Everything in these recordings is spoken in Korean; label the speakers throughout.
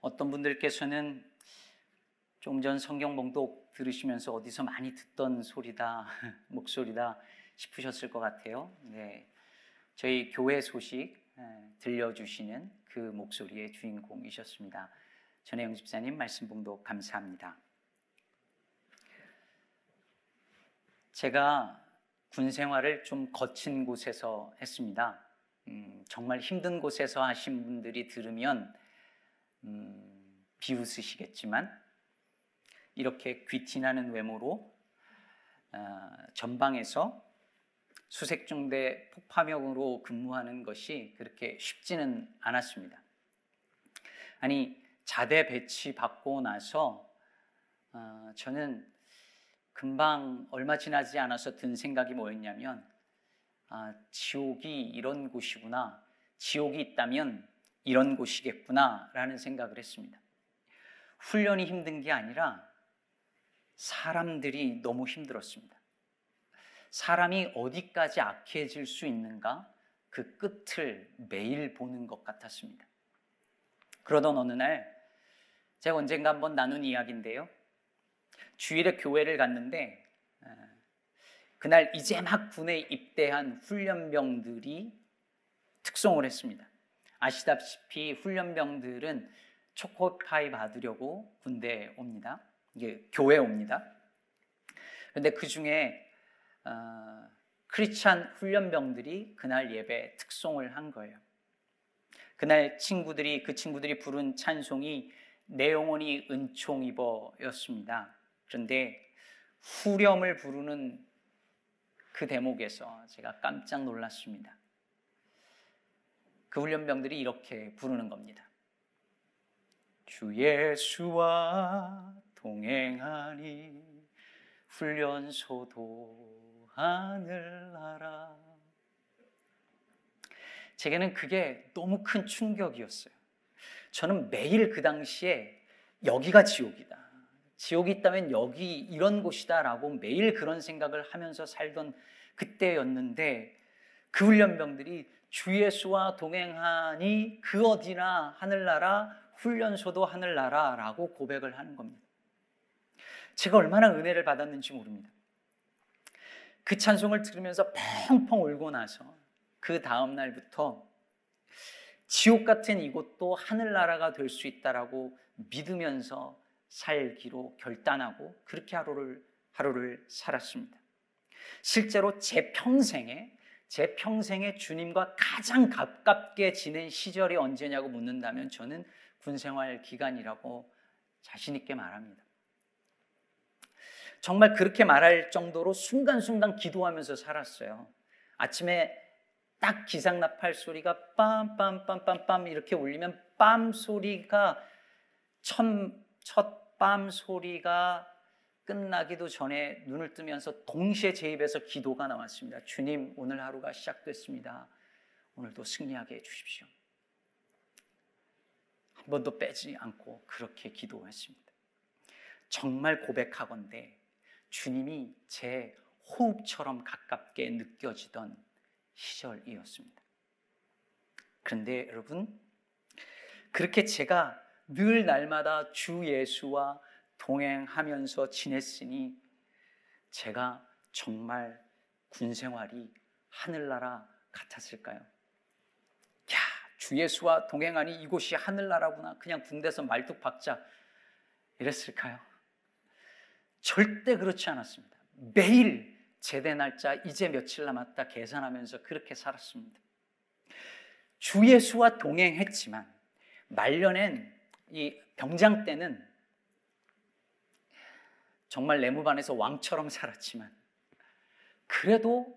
Speaker 1: 어떤 분들께서는 좀 전 성경 봉독 들으시면서 어디서 많이 듣던 소리다, 목소리다 싶으셨을 것 같아요. 네. 저희 교회 소식 들려주시는 그 목소리의 주인공이셨습니다. 전혜영 집사님 말씀 봉독 감사합니다. 제가 군 생활을 좀 거친 곳에서 했습니다. 음, 정말 힘든 곳에서 하신 분들이 들으면 음, 비웃으시겠지만 이렇게 귀티나는 외모로 어, 전방에서 수색중대 폭파명으로 근무하는 것이 그렇게 쉽지는 않았습니다. 아니 자대 배치 받고 나서 어, 저는 금방 얼마 지나지 않아서 든 생각이 뭐였냐면 아, 지옥이 이런 곳이구나. 지옥이 있다면 이런 곳이겠구나라는 생각을 했습니다. 훈련이 힘든 게 아니라 사람들이 너무 힘들었습니다. 사람이 어디까지 악해질 수 있는가 그 끝을 매일 보는 것 같았습니다. 그러던 어느 날 제가 언젠가 한번 나눈 이야기인데요. 주일에 교회를 갔는데 그날 이제 막 군에 입대한 훈련병들이 특송을 했습니다. 아시다시피 훈련병들은 초코파이 받으려고 군대에 옵니다. 이게 교회에 옵니다. 그런데 그 중에 어, 크리스찬 훈련병들이 그날 예배 특송을 한 거예요. 그날 친구들이 그 친구들이 부른 찬송이 내 영혼이 은총 입어였습니다. 그런데 후렴을 부르는 그 대목에서 제가 깜짝 놀랐습니다. 그 훈련병들이 이렇게 부르는 겁니다. 주 예수와 동행하니 훈련소도 하늘나라. 제게는 그게 너무 큰 충격이었어요. 저는 매일 그 당시에 여기가 지옥이다. 지옥이 있다면 여기 이런 곳이다라고 매일 그런 생각을 하면서 살던 그때였는데 그 훈련병들이 주 예수와 동행하니 그 어디나 하늘나라 훈련소도 하늘나라라고 고백을 하는 겁니다. 제가 얼마나 은혜를 받았는지 모릅니다. 그 찬송을 들으면서 펑펑 울고 나서 그 다음 날부터 지옥 같은 이곳도 하늘나라가 될 수 있다라고 믿으면서 살기로 결단하고 그렇게 하루를 하루를 살았습니다. 실제로 제 평생에 제 평생에 주님과 가장 가깝게 지낸 시절이 언제냐고 묻는다면 저는 군 생활 기간이라고 자신 있게 말합니다. 정말 그렇게 말할 정도로 순간순간 기도하면서 살았어요. 아침에 딱 기상나팔 소리가 빰빰빰빰빰 이렇게 울리면 빰 소리가 첫 빰 소리가 끝나기도 전에 눈을 뜨면서 동시에 제 입에서 기도가 나왔습니다. 주님, 오늘 하루가 시작됐습니다. 오늘도 승리하게 해주십시오. 한 번도 빼지 않고 그렇게 기도했습니다. 정말 고백하건대 주님이 제 호흡처럼 가깝게 느껴지던 시절이었습니다. 그런데 여러분, 그렇게 제가 늘 날마다 주 예수와 동행하면서 지냈으니 제가 정말 군 생활이 하늘나라 같았을까요? 야, 주 예수와 동행하니 이곳이 하늘나라구나. 그냥 군대에서 말뚝 박자 이랬을까요? 절대 그렇지 않았습니다. 매일 제대 날짜 이제 며칠 남았다 계산하면서 그렇게 살았습니다. 주 예수와 동행했지만 말년엔 이 병장 때는 정말 내무반에서 왕처럼 살았지만 그래도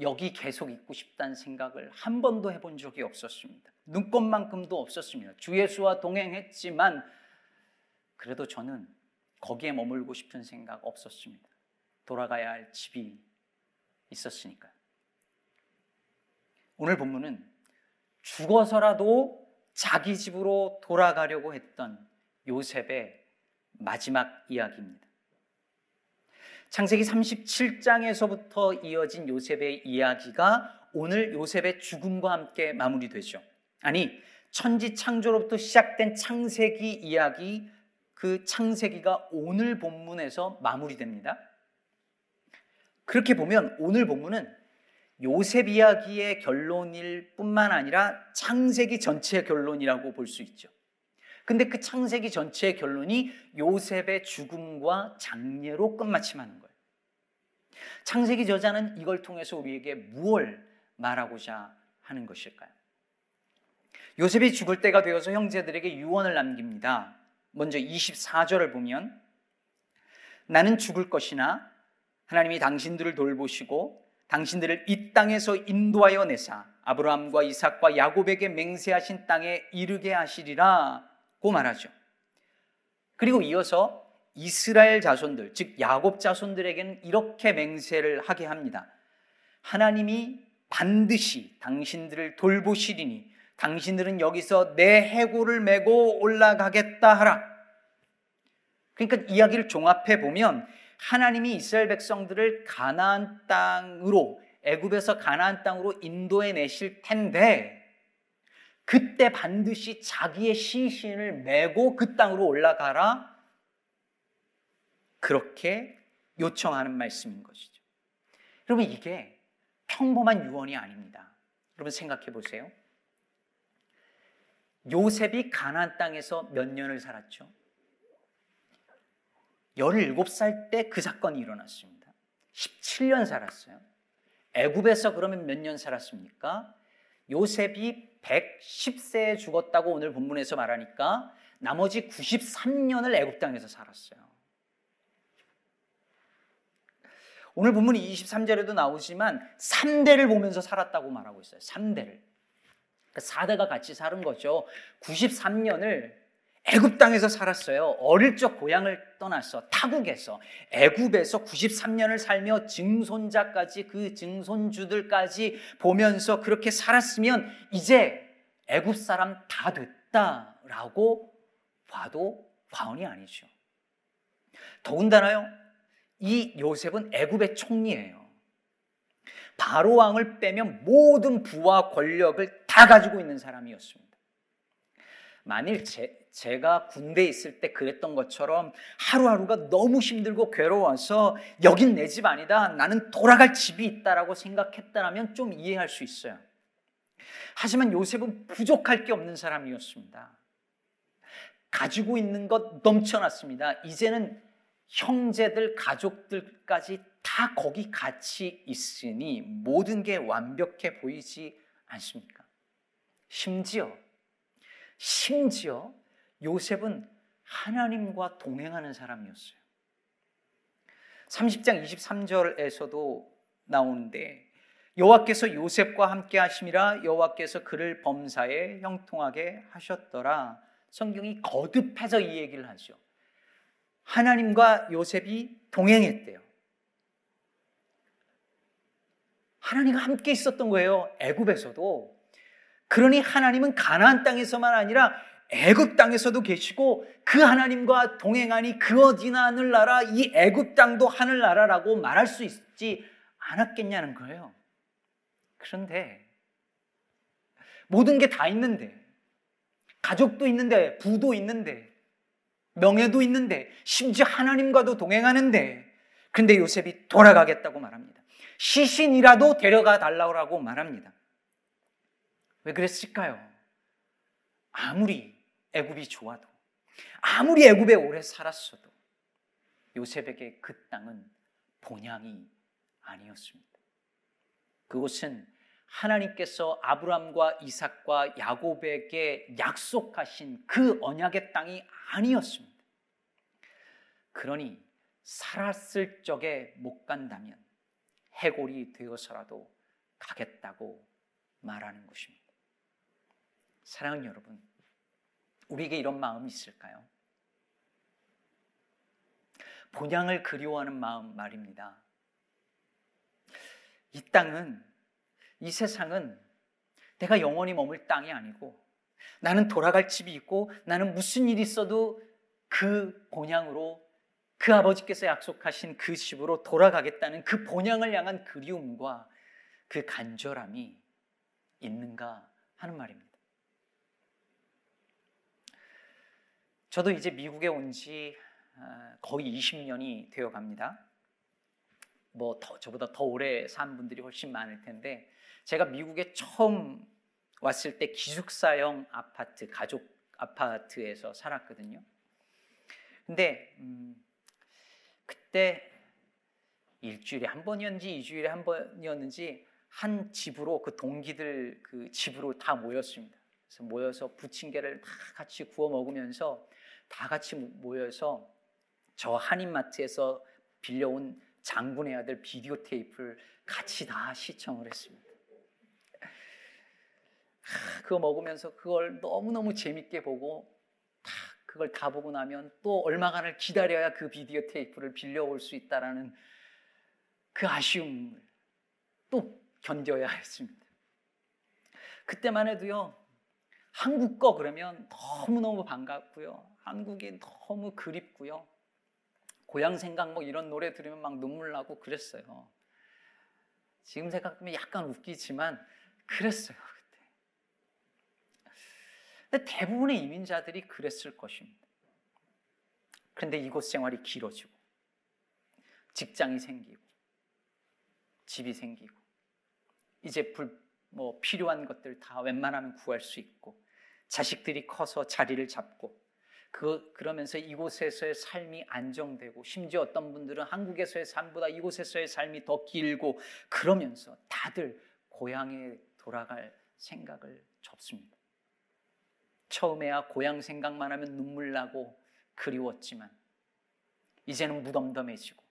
Speaker 1: 여기 계속 있고 싶다는 생각을 한 번도 해본 적이 없었습니다. 눈꽃만큼도 없었습니다. 주 예수와 동행했지만 그래도 저는 거기에 머물고 싶은 생각 없었습니다. 돌아가야 할 집이 있었으니까요. 오늘 본문은 죽어서라도 자기 집으로 돌아가려고 했던 요셉의 마지막 이야기입니다. 창세기 37장에서부터 이어진 요셉의 이야기가 오늘 요셉의 죽음과 함께 마무리되죠. 아니, 천지 창조로부터 시작된 창세기 이야기, 그 창세기가 오늘 본문에서 마무리됩니다. 그렇게 보면 오늘 본문은 요셉 이야기의 결론일 뿐만 아니라 창세기 전체의 결론이라고 볼 수 있죠. 근데 그 창세기 전체의 결론이 요셉의 죽음과 장례로 끝마침하는 거예요. 창세기 저자는 이걸 통해서 우리에게 무엇을 말하고자 하는 것일까요? 요셉이 죽을 때가 되어서 형제들에게 유언을 남깁니다. 먼저 24절을 보면 나는 죽을 것이나 하나님이 당신들을 돌보시고 당신들을 이 땅에서 인도하여 내사 아브라함과 이삭과 야곱에게 맹세하신 땅에 이르게 하시리라 고 말하죠. 그리고 이어서 이스라엘 자손들, 즉 야곱 자손들에게는 이렇게 맹세를 하게 합니다. 하나님이 반드시 당신들을 돌보시리니 당신들은 여기서 내 해골을 메고 올라가겠다 하라. 그러니까 이야기를 종합해 보면 하나님이 이스라엘 백성들을 가나안 땅으로 애굽에서 가나안 땅으로 인도해 내실 텐데 그때 반드시 자기의 시신을 메고 그 땅으로 올라가라. 그렇게 요청하는 말씀인 것이죠. 여러분, 이게 평범한 유언이 아닙니다. 여러분, 생각해 보세요. 요셉이 가나안 땅에서 몇 년을 살았죠? 17살 때 그 사건이 일어났습니다. 17년 살았어요. 애굽에서 그러면 몇 년 살았습니까? 요셉이 110세에 죽었다고 오늘 본문에서 말하니까 나머지 93년을 애굽 땅에서 살았어요. 오늘 본문 23절에도 나오지만 3대를 보면서 살았다고 말하고 있어요. 3대를. 4대가 그러니까 같이 사는 거죠. 93년을 애굽 땅에서 살았어요. 어릴 적 고향을 떠났어. 타국에서 애굽에서 93년을 살며 증손자까지 그 증손주들까지 보면서 그렇게 살았으면 이제 애굽 사람 다 됐다라고 봐도 과언이 아니죠. 더군다나요. 이 요셉은 애굽의 총리예요. 바로 왕을 빼면 모든 부와 권력을 다 가지고 있는 사람이었습니다. 만일 제, 제가 군대에 있을 때 그랬던 것처럼 하루하루가 너무 힘들고 괴로워서 여긴 내 집 아니다. 나는 돌아갈 집이 있다라고 생각했다라면 좀 이해할 수 있어요. 하지만 요셉은 부족할 게 없는 사람이었습니다. 가지고 있는 것 넘쳐났습니다. 이제는 형제들, 가족들까지 다 거기 같이 있으니 모든 게 완벽해 보이지 않습니까? 심지어, 심지어 요셉은 하나님과 동행하는 사람이었어요. 30장 23절에서도 나오는데 여호와께서 요셉과 함께 하심이라 여호와께서 그를 범사에 형통하게 하셨더라. 성경이 거듭해서 이 얘기를 하죠. 하나님과 요셉이 동행했대요. 하나님과 함께 있었던 거예요. 애굽에서도. 그러니 하나님은 가나안 땅에서만 아니라 애굽 땅에서도 계시고 그 하나님과 동행하니 그 어디나 하늘나라 이 애굽 땅도 하늘나라라고 말할 수 있지 않았겠냐는 거예요. 그런데 모든 게 다 있는데 가족도 있는데 부도 있는데 명예도 있는데 심지어 하나님과도 동행하는데 근데 요셉이 돌아가겠다고 말합니다. 시신이라도 데려가 달라고 말합니다. 왜 그랬을까요? 아무리 애굽이 좋아도 아무리 애굽에 오래 살았어도 요셉에게 그 땅은 본향이 아니었습니다. 그곳은 하나님께서 아브람과 이삭과 야곱에게 약속하신 그 언약의 땅이 아니었습니다. 그러니 살았을 적에 못 간다면 해골이 되어서라도 가겠다고 말하는 것입니다. 사랑하는 여러분, 우리에게 이런 마음이 있을까요? 본향을 그리워하는 마음 말입니다. 이 땅은, 이 세상은 내가 영원히 머물 땅이 아니고 나는 돌아갈 집이 있고 나는 무슨 일이 있어도 그 본향으로 그 아버지께서 약속하신 그 집으로 돌아가겠다는 그 본향을 향한 그리움과 그 간절함이 있는가 하는 말입니다. 저도 이제 미국에 온지 아, 거의 20년이 되어 갑니다. 뭐 더, 저보다 더 오래 산 분들이 훨씬 많을 텐데 제가 미국에 처음 왔을 때 기숙사형 아파트 가족 아파트에서 살았거든요. 근데 음, 그때 일주일에 한 번이었는지 이주일에 한 번이었는지 한 집으로 그 동기들 그 집으로 다 모였습니다. 그래서 모여서 부침개를 다 같이 구워 먹으면서 다 같이 모여서 저 한인마트에서 빌려온 장군의 아들 비디오 테이프를 같이 다 시청을 했습니다. 그거 먹으면서 그걸 너무너무 재밌게 보고 다 그걸 다 보고 나면 또 얼마간을 기다려야 그 비디오 테이프를 빌려올 수 있다라는 그 아쉬움을 또 견뎌야 했습니다. 그때만 해도요, 한국 거 그러면 너무너무 반갑고요. 한국이 너무 그립고요. 고향 생각 뭐 이런 노래 들으면 막 눈물 나고 그랬어요. 지금 생각하면 약간 웃기지만 그랬어요, 그때. 근데 대부분의 이민자들이 그랬을 것입니다. 그런데 이곳 생활이 길어지고 직장이 생기고 집이 생기고 이제 불, 뭐 필요한 것들 다 웬만하면 구할 수 있고 자식들이 커서 자리를 잡고 그 그러면서 이곳에서의 삶이 안정되고 심지어 어떤 분들은 한국에서의 삶보다 이곳에서의 삶이 더 길고 그러면서 다들 고향에 돌아갈 생각을 접습니다. 처음에야 고향 생각만 하면 눈물 나고 그리웠지만 이제는 무덤덤해지고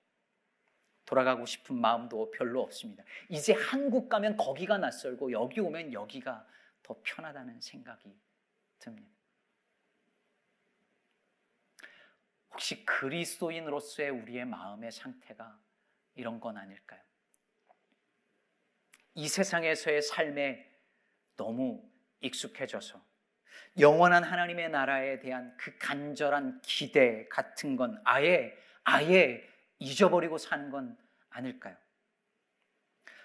Speaker 1: 돌아가고 싶은 마음도 별로 없습니다. 이제 한국 가면 거기가 낯설고 여기 오면 여기가 더 편하다는 생각이 듭니다. 혹시 그리스도인으로서의 우리의 마음의 상태가 이런 건 아닐까요? 이 세상에서의 삶에 너무 익숙해져서 영원한 하나님의 나라에 대한 그 간절한 기대 같은 건 아예 아예 잊어버리고 사는 건 아닐까요?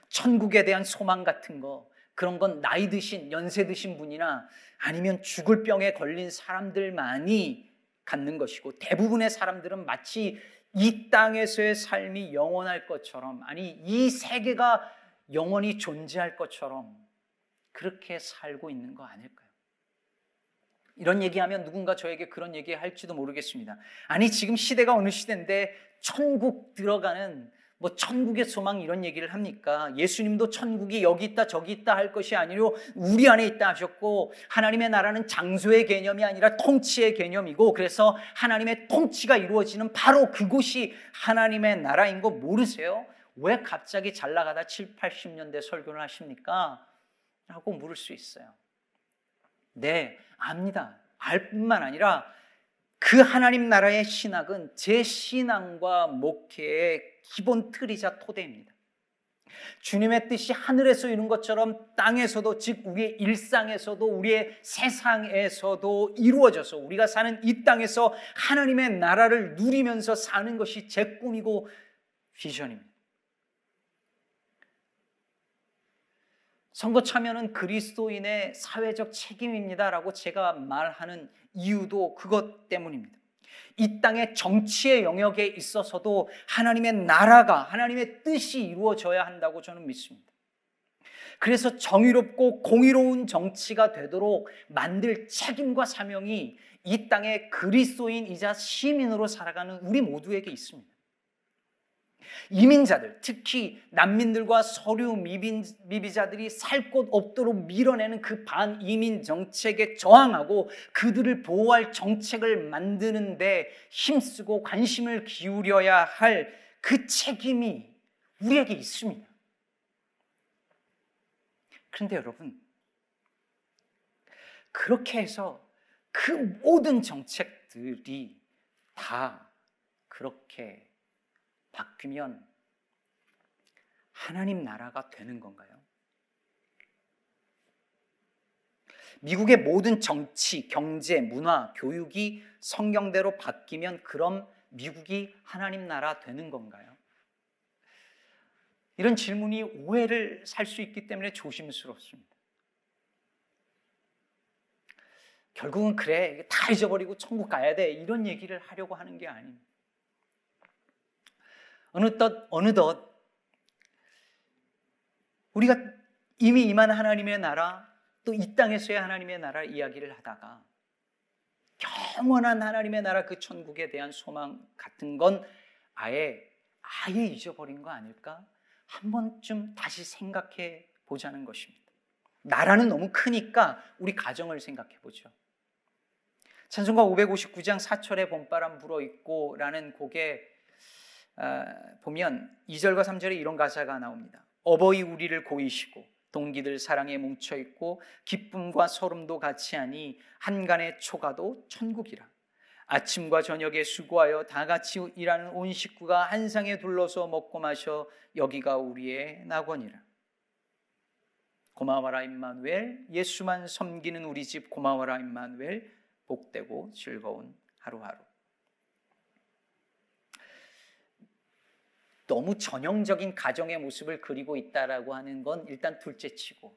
Speaker 1: 천국에 대한 소망 같은 거 그런 건 나이 드신 연세 드신 분이나 아니면 죽을 병에 걸린 사람들만이 갖는 것이고 대부분의 사람들은 마치 이 땅에서의 삶이 영원할 것처럼 아니 이 세계가 영원히 존재할 것처럼 그렇게 살고 있는 거 아닐까요? 이런 얘기하면 누군가 저에게 그런 얘기 할지도 모르겠습니다. 아니 지금 시대가 어느 시대인데 천국 들어가는 뭐 천국의 소망 이런 얘기를 합니까? 예수님도 천국이 여기 있다 저기 있다 할 것이 아니로 우리 안에 있다 하셨고 하나님의 나라는 장소의 개념이 아니라 통치의 개념이고 그래서 하나님의 통치가 이루어지는 바로 그곳이 하나님의 나라인 거 모르세요? 왜 갑자기 잘 나가다 7, 80년대 설교를 하십니까? 라고 물을 수 있어요. 네, 압니다. 알 뿐만 아니라 그 하나님 나라의 신학은 제 신앙과 목회의 기본 틀이자 토대입니다. 주님의 뜻이 하늘에서 이룬 것처럼 땅에서도 즉 우리의 일상에서도 우리의 세상에서도 이루어져서 우리가 사는 이 땅에서 하나님의 나라를 누리면서 사는 것이 제 꿈이고 비전입니다. 선거 참여는 그리스도인의 사회적 책임입니다라고 제가 말하는 이유도 그것 때문입니다. 이 땅의 정치의 영역에 있어서도 하나님의 나라가 하나님의 뜻이 이루어져야 한다고 저는 믿습니다. 그래서 정의롭고 공의로운 정치가 되도록 만들 책임과 사명이 이 땅의 그리스도인이자 시민으로 살아가는 우리 모두에게 있습니다. 이민자들, 특히 난민들과 서류 미빈, 미비자들이 살 곳 없도록 밀어내는 그 반이민 정책에 저항하고 그들을 보호할 정책을 만드는데 힘쓰고 관심을 기울여야 할 그 책임이 우리에게 있습니다. 그런데 여러분, 그렇게 해서 그 모든 정책들이 다 그렇게 바뀌면 하나님 나라가 되는 건가요? 미국의 모든 정치, 경제, 문화, 교육이 성경대로 바뀌면 그럼 미국이 하나님 나라 되는 건가요? 이런 질문이 오해를 살 수 있기 때문에 조심스럽습니다. 결국은 그래 다 잊어버리고 천국 가야 돼 이런 얘기를 하려고 하는 게 아닙니다. 어느덧 어느덧 우리가 이미 임한 하나님의 나라 또 이 땅에서의 하나님의 나라 이야기를 하다가 영원한 하나님의 나라 그 천국에 대한 소망 같은 건 아예 아예 잊어버린 거 아닐까? 한 번쯤 다시 생각해 보자는 것입니다. 나라는 너무 크니까 우리 가정을 생각해 보죠. 찬송가 559장 사철의 봄바람 불어 있고 라는 곡에 어, 보면 2절과 3절에 이런 가사가 나옵니다. 어버이 우리를 고이시고 동기들 사랑에 뭉쳐 있고 기쁨과 소름도 같이 하니 한간의 초가도 천국이라. 아침과 저녁에 수고하여 다 같이 일하는 온 식구가 한 상에 둘러서 먹고 마셔 여기가 우리의 낙원이라. 고마워라 임마누엘 예수만 섬기는 우리 집 고마워라 임마누엘 복되고 즐거운 하루하루. 너무 전형적인 가정의 모습을 그리고 있다라고 하는 건 일단 둘째치고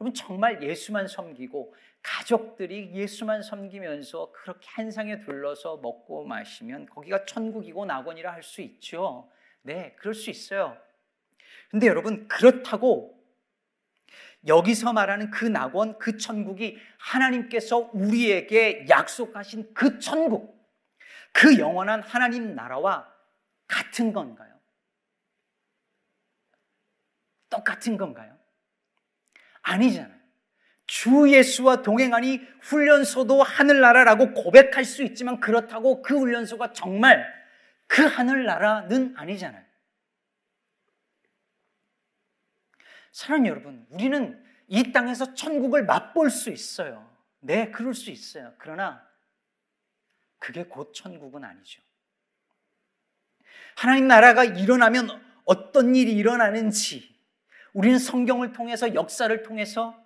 Speaker 1: 여러분 정말 예수만 섬기고 가족들이 예수만 섬기면서 그렇게 한 상에 둘러서 먹고 마시면 거기가 천국이고 낙원이라 할 수 있죠. 네, 그럴 수 있어요. 근데 여러분 그렇다고 여기서 말하는 그 낙원, 그 천국이 하나님께서 우리에게 약속하신 그 천국, 그 영원한 하나님 나라와 같은 건가요? 똑같은 건가요? 아니잖아요. 주 예수와 동행하니 훈련소도 하늘나라라고 고백할 수 있지만 그렇다고 그 훈련소가 정말 그 하늘나라는 아니잖아요. 사랑하는 여러분, 우리는 이 땅에서 천국을 맛볼 수 있어요. 네, 그럴 수 있어요. 그러나 그게 곧 천국은 아니죠. 하나님 나라가 일어나면 어떤 일이 일어나는지 우리는 성경을 통해서 역사를 통해서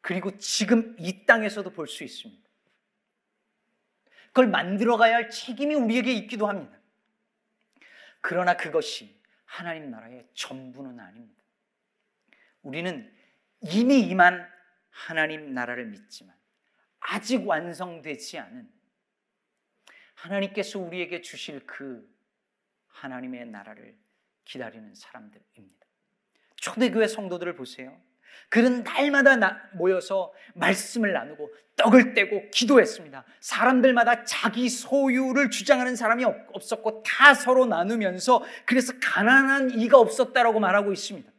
Speaker 1: 그리고 지금 이 땅에서도 볼 수 있습니다. 그걸 만들어가야 할 책임이 우리에게 있기도 합니다. 그러나 그것이 하나님 나라의 전부는 아닙니다. 우리는 이미 임한 하나님 나라를 믿지만 아직 완성되지 않은 하나님께서 우리에게 주실 그 하나님의 나라를 기다리는 사람들입니다. 초대교회 성도들을 보세요. 그는 날마다 모여서 말씀을 나누고 떡을 떼고 기도했습니다. 사람들마다 자기 소유를 주장하는 사람이 없었고 다 서로 나누면서 그래서 가난한 이가 없었다라고 말하고 있습니다.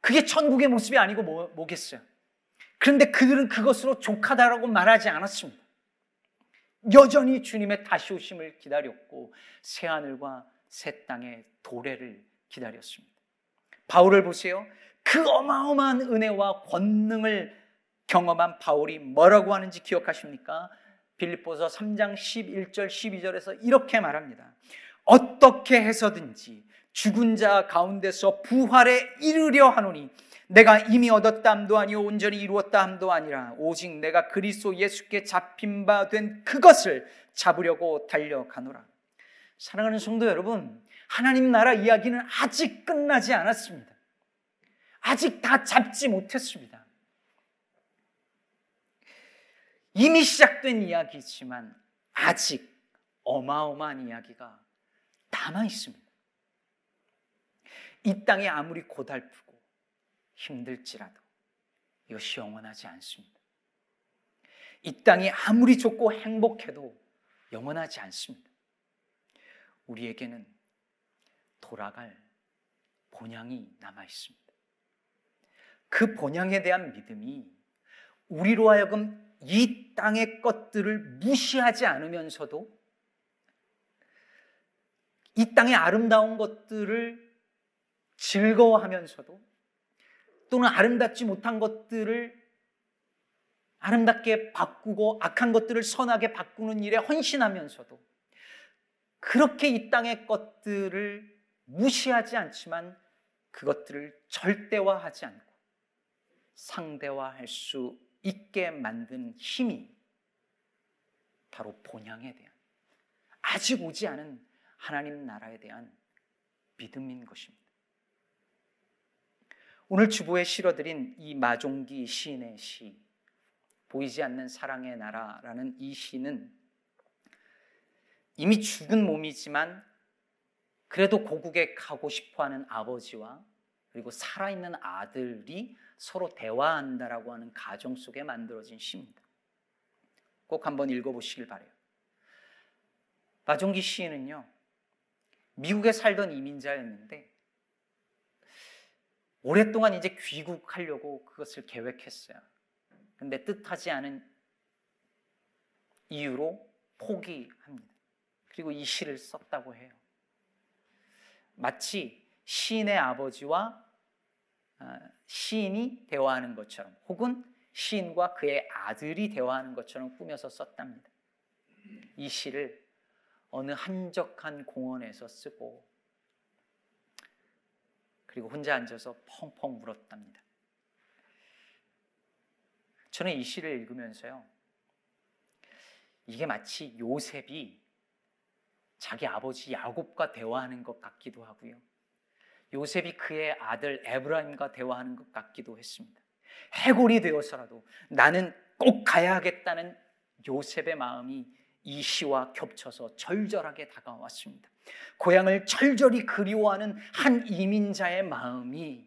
Speaker 1: 그게 천국의 모습이 아니고 뭐, 뭐겠어요? 그런데 그들은 그것으로 족하다라고 말하지 않았습니다. 여전히 주님의 다시 오심을 기다렸고 새 하늘과 새 땅의 도래를 기다렸습니다. 바울을 보세요. 그 어마어마한 은혜와 권능을 경험한 바울이 뭐라고 하는지 기억하십니까? 빌립보서 3장 11절 12절에서 이렇게 말합니다. 어떻게 해서든지 죽은 자 가운데서 부활에 이르려 하노니 내가 이미 얻었다 함도 아니요 온전히 이루었다 함도 아니라 오직 내가 그리스도 예수께 잡힌 바 된 그것을 잡으려고 달려가노라. 사랑하는 성도 여러분, 하나님 나라 이야기는 아직 끝나지 않았습니다. 아직 다 잡지 못했습니다. 이미 시작된 이야기지만 아직 어마어마한 이야기가 남아 있습니다. 이 땅이 아무리 고달프고 힘들지라도 이것이 영원하지 않습니다. 이 땅이 아무리 좋고 행복해도 영원하지 않습니다. 우리에게는 돌아갈 본향이 남아 있습니다. 그 본향에 대한 믿음이 우리로 하여금 이 땅의 것들을 무시하지 않으면서도 이 땅의 아름다운 것들을 즐거워하면서도 또는 아름답지 못한 것들을 아름답게 바꾸고 악한 것들을 선하게 바꾸는 일에 헌신하면서도 그렇게 이 땅의 것들을 무시하지 않지만 그것들을 절대화하지 않고 상대화할 수 있게 만든 힘이 바로 본향에 대한 아직 오지 않은 하나님 나라에 대한 믿음인 것입니다. 오늘 주보에 실어드린 이 마종기 시인의 시 보이지 않는 사랑의 나라라는 이 시는 이미 죽은 몸이지만 그래도 고국에 가고 싶어 하는 아버지와 그리고 살아있는 아들이 서로 대화한다라고 하는 가정 속에 만들어진 시입니다. 꼭 한번 읽어보시길 바래요. 마종기 시인은요, 미국에 살던 이민자였는데, 오랫동안 이제 귀국하려고 그것을 계획했어요. 근데 뜻하지 않은 이유로 포기합니다. 그리고 이 시를 썼다고 해요. 마치 시인의 아버지와 아, 시인이 대화하는 것처럼 혹은 시인과 그의 아들이 대화하는 것처럼 꾸며서 썼답니다. 이 시를 어느 한적한 공원에서 쓰고 그리고 혼자 앉아서 펑펑 울었답니다. 저는 이 시를 읽으면서요. 이게 마치 요셉이 자기 아버지 야곱과 대화하는 것 같기도 하고요. 요셉이 그의 아들 에브라임과 대화하는 것 같기도 했습니다. 해골이 되어서라도 나는 꼭 가야 하겠다는 요셉의 마음이 이 시와 겹쳐서 절절하게 다가왔습니다. 고향을 절절히 그리워하는 한 이민자의 마음이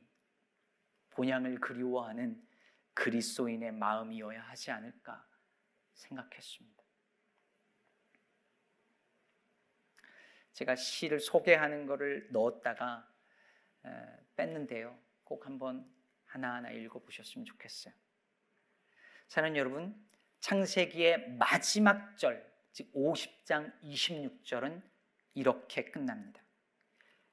Speaker 1: 본향을 그리워하는 그리스도인의 마음이어야 하지 않을까 생각했습니다. 제가 시를 소개하는 것을 넣었다가 뺐는데요. 꼭 한번 하나하나 읽어보셨으면 좋겠어요. 사는 여러분, 창세기의 마지막 절, 즉 50장 26절은 이렇게 끝납니다.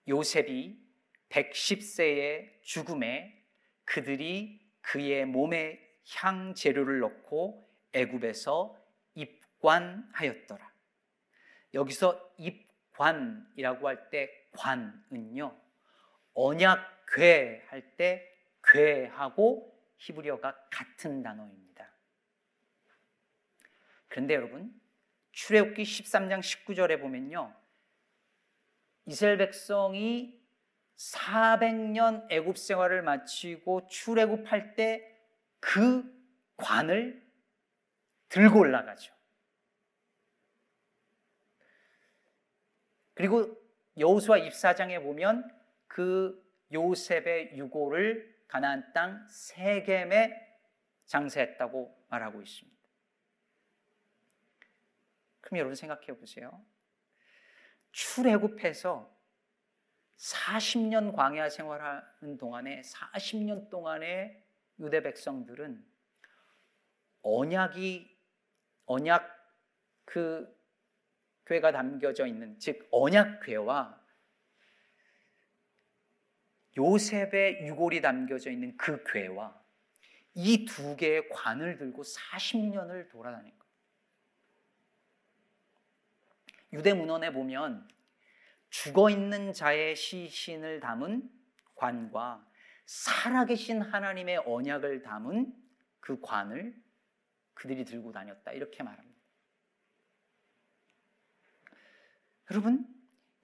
Speaker 1: 요셉이 110세의 죽음에 그들이 그의 몸에 향 재료를 넣고 애굽에서 입관하였더라. 여기서 입관이라고 할 때 관은요. 언약궤 할 때 궤하고 히브리어가 같은 단어입니다. 그런데 여러분, 출애굽기 13장 19절에 보면요. 이스라엘 백성이 400년 애굽 생활을 마치고 출애굽할 때 그 관을 들고 올라가죠. 그리고 여호수아 입사장에 보면 그 요셉의 유고를 가나안 땅 세겜에 장세했다고 말하고 있습니다. 그럼 여러분 생각해 보세요. 출애굽해서 40년 광야 생활하는 동안에 40년 동안의 유대 백성들은 언약이 언약 그 괴가 담겨져 있는 즉 언약괴와 요셉의 유골이 담겨져 있는 그 괴와 이 두 개의 관을 들고 40년을 돌아다닌 거예요. 유대 문헌에 보면 죽어 있는 자의 시신을 담은 관과 살아계신 하나님의 언약을 담은 그 관을 그들이 들고 다녔다. 이렇게 말합니다. 여러분,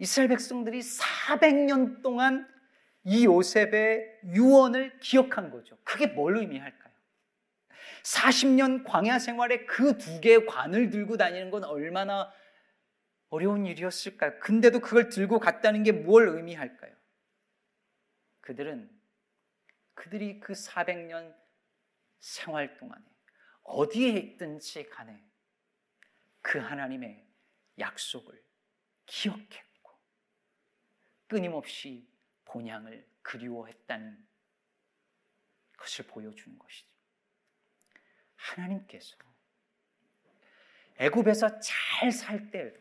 Speaker 1: 이스라엘 백성들이 400년 동안 이 요셉의 유언을 기억한 거죠. 그게 뭘 의미할까요? 40년 광야 생활에 그 두 개의 관을 들고 다니는 건 얼마나 어려운 일이었을까요? 근데도 그걸 들고 갔다는 게 뭘 의미할까요? 그들은 그들이 그 400년 생활 동안에 어디에 있든지 간에 그 하나님의 약속을 기억했고 끊임없이 본향을 그리워했다는 것을 보여주는 것이죠. 하나님께서 애굽에서 잘 살 때에도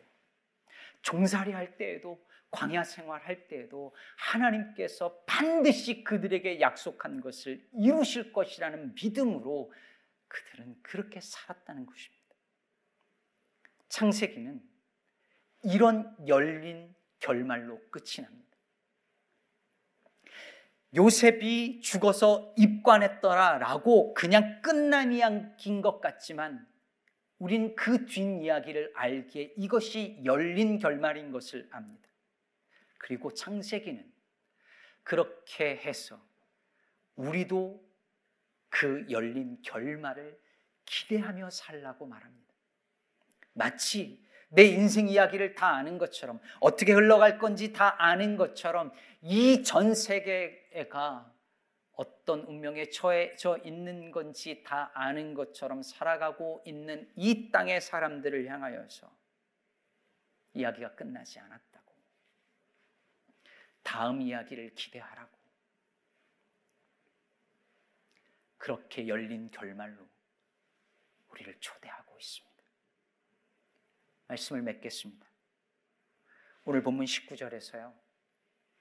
Speaker 1: 종살이 할 때에도 광야 생활할 때에도 하나님께서 반드시 그들에게 약속한 것을 이루실 것이라는 믿음으로 그들은 그렇게 살았다는 것입니다. 창세기는 이런 열린 결말로 끝이 납니다. 요셉이 죽어서 입관했더라 라고 그냥 끝난 이야기인 것 같지만 우린 그 뒷이야기를 알기에 이것이 열린 결말인 것을 압니다. 그리고 창세기는 그렇게 해서 우리도 그 열린 결말을 기대하며 살라고 말합니다. 마치 내 인생 이야기를 다 아는 것처럼 어떻게 흘러갈 건지 다 아는 것처럼 이 전 세계가 어떤 운명에 처해져 있는 건지 다 아는 것처럼 살아가고 있는 이 땅의 사람들을 향하여서 이야기가 끝나지 않았다고. 다음 이야기를 기대하라고. 그렇게 열린 결말로 우리를 초대하고 있습니다. 말씀을 맺겠습니다. 오늘 본문 19절에서요.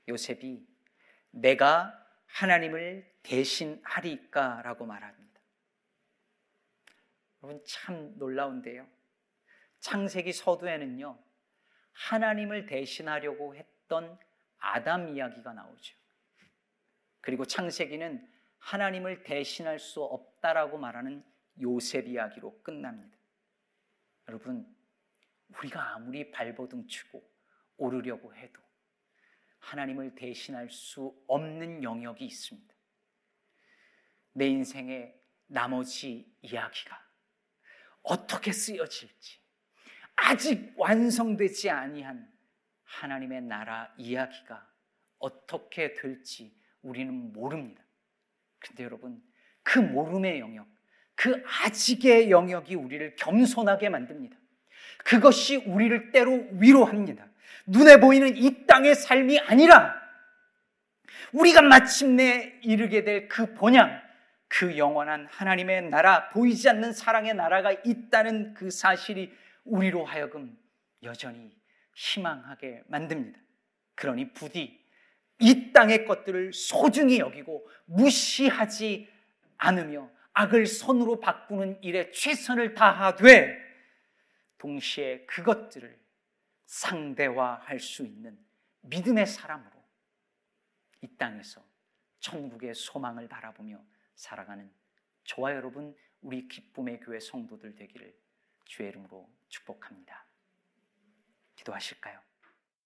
Speaker 1: 요셉이 내가 하나님을 대신하리까라고 말합니다. 여러분 참 놀라운데요. 창세기 서두에는요. 하나님을 대신하려고 했던 아담 이야기가 나오죠. 그리고 창세기는 하나님을 대신할 수 없다라고 말하는 요셉 이야기로 끝납니다. 여러분, 우리가 아무리 발버둥 치고 오르려고 해도 하나님을 대신할 수 없는 영역이 있습니다. 내 인생의 나머지 이야기가 어떻게 쓰여질지 아직 완성되지 아니한 하나님의 나라 이야기가 어떻게 될지 우리는 모릅니다. 근데 여러분, 그 모름의 영역, 그 아직의 영역이 우리를 겸손하게 만듭니다. 그것이 우리를 때로 위로합니다. 눈에 보이는 이 땅의 삶이 아니라 우리가 마침내 이르게 될 그 본향, 그 영원한 하나님의 나라, 보이지 않는 사랑의 나라가 있다는 그 사실이 우리로 하여금 여전히 희망하게 만듭니다. 그러니 부디 이 땅의 것들을 소중히 여기고 무시하지 않으며 악을 선으로 바꾸는 일에 최선을 다하되 동시에 그것들을 상대화할 수 있는 믿음의 사람으로 이 땅에서 천국의 소망을 바라보며 살아가는 저와 여러분 우리 기쁨의 교회 성도들 되기를 주의 이름으로 축복합니다. 기도하실까요?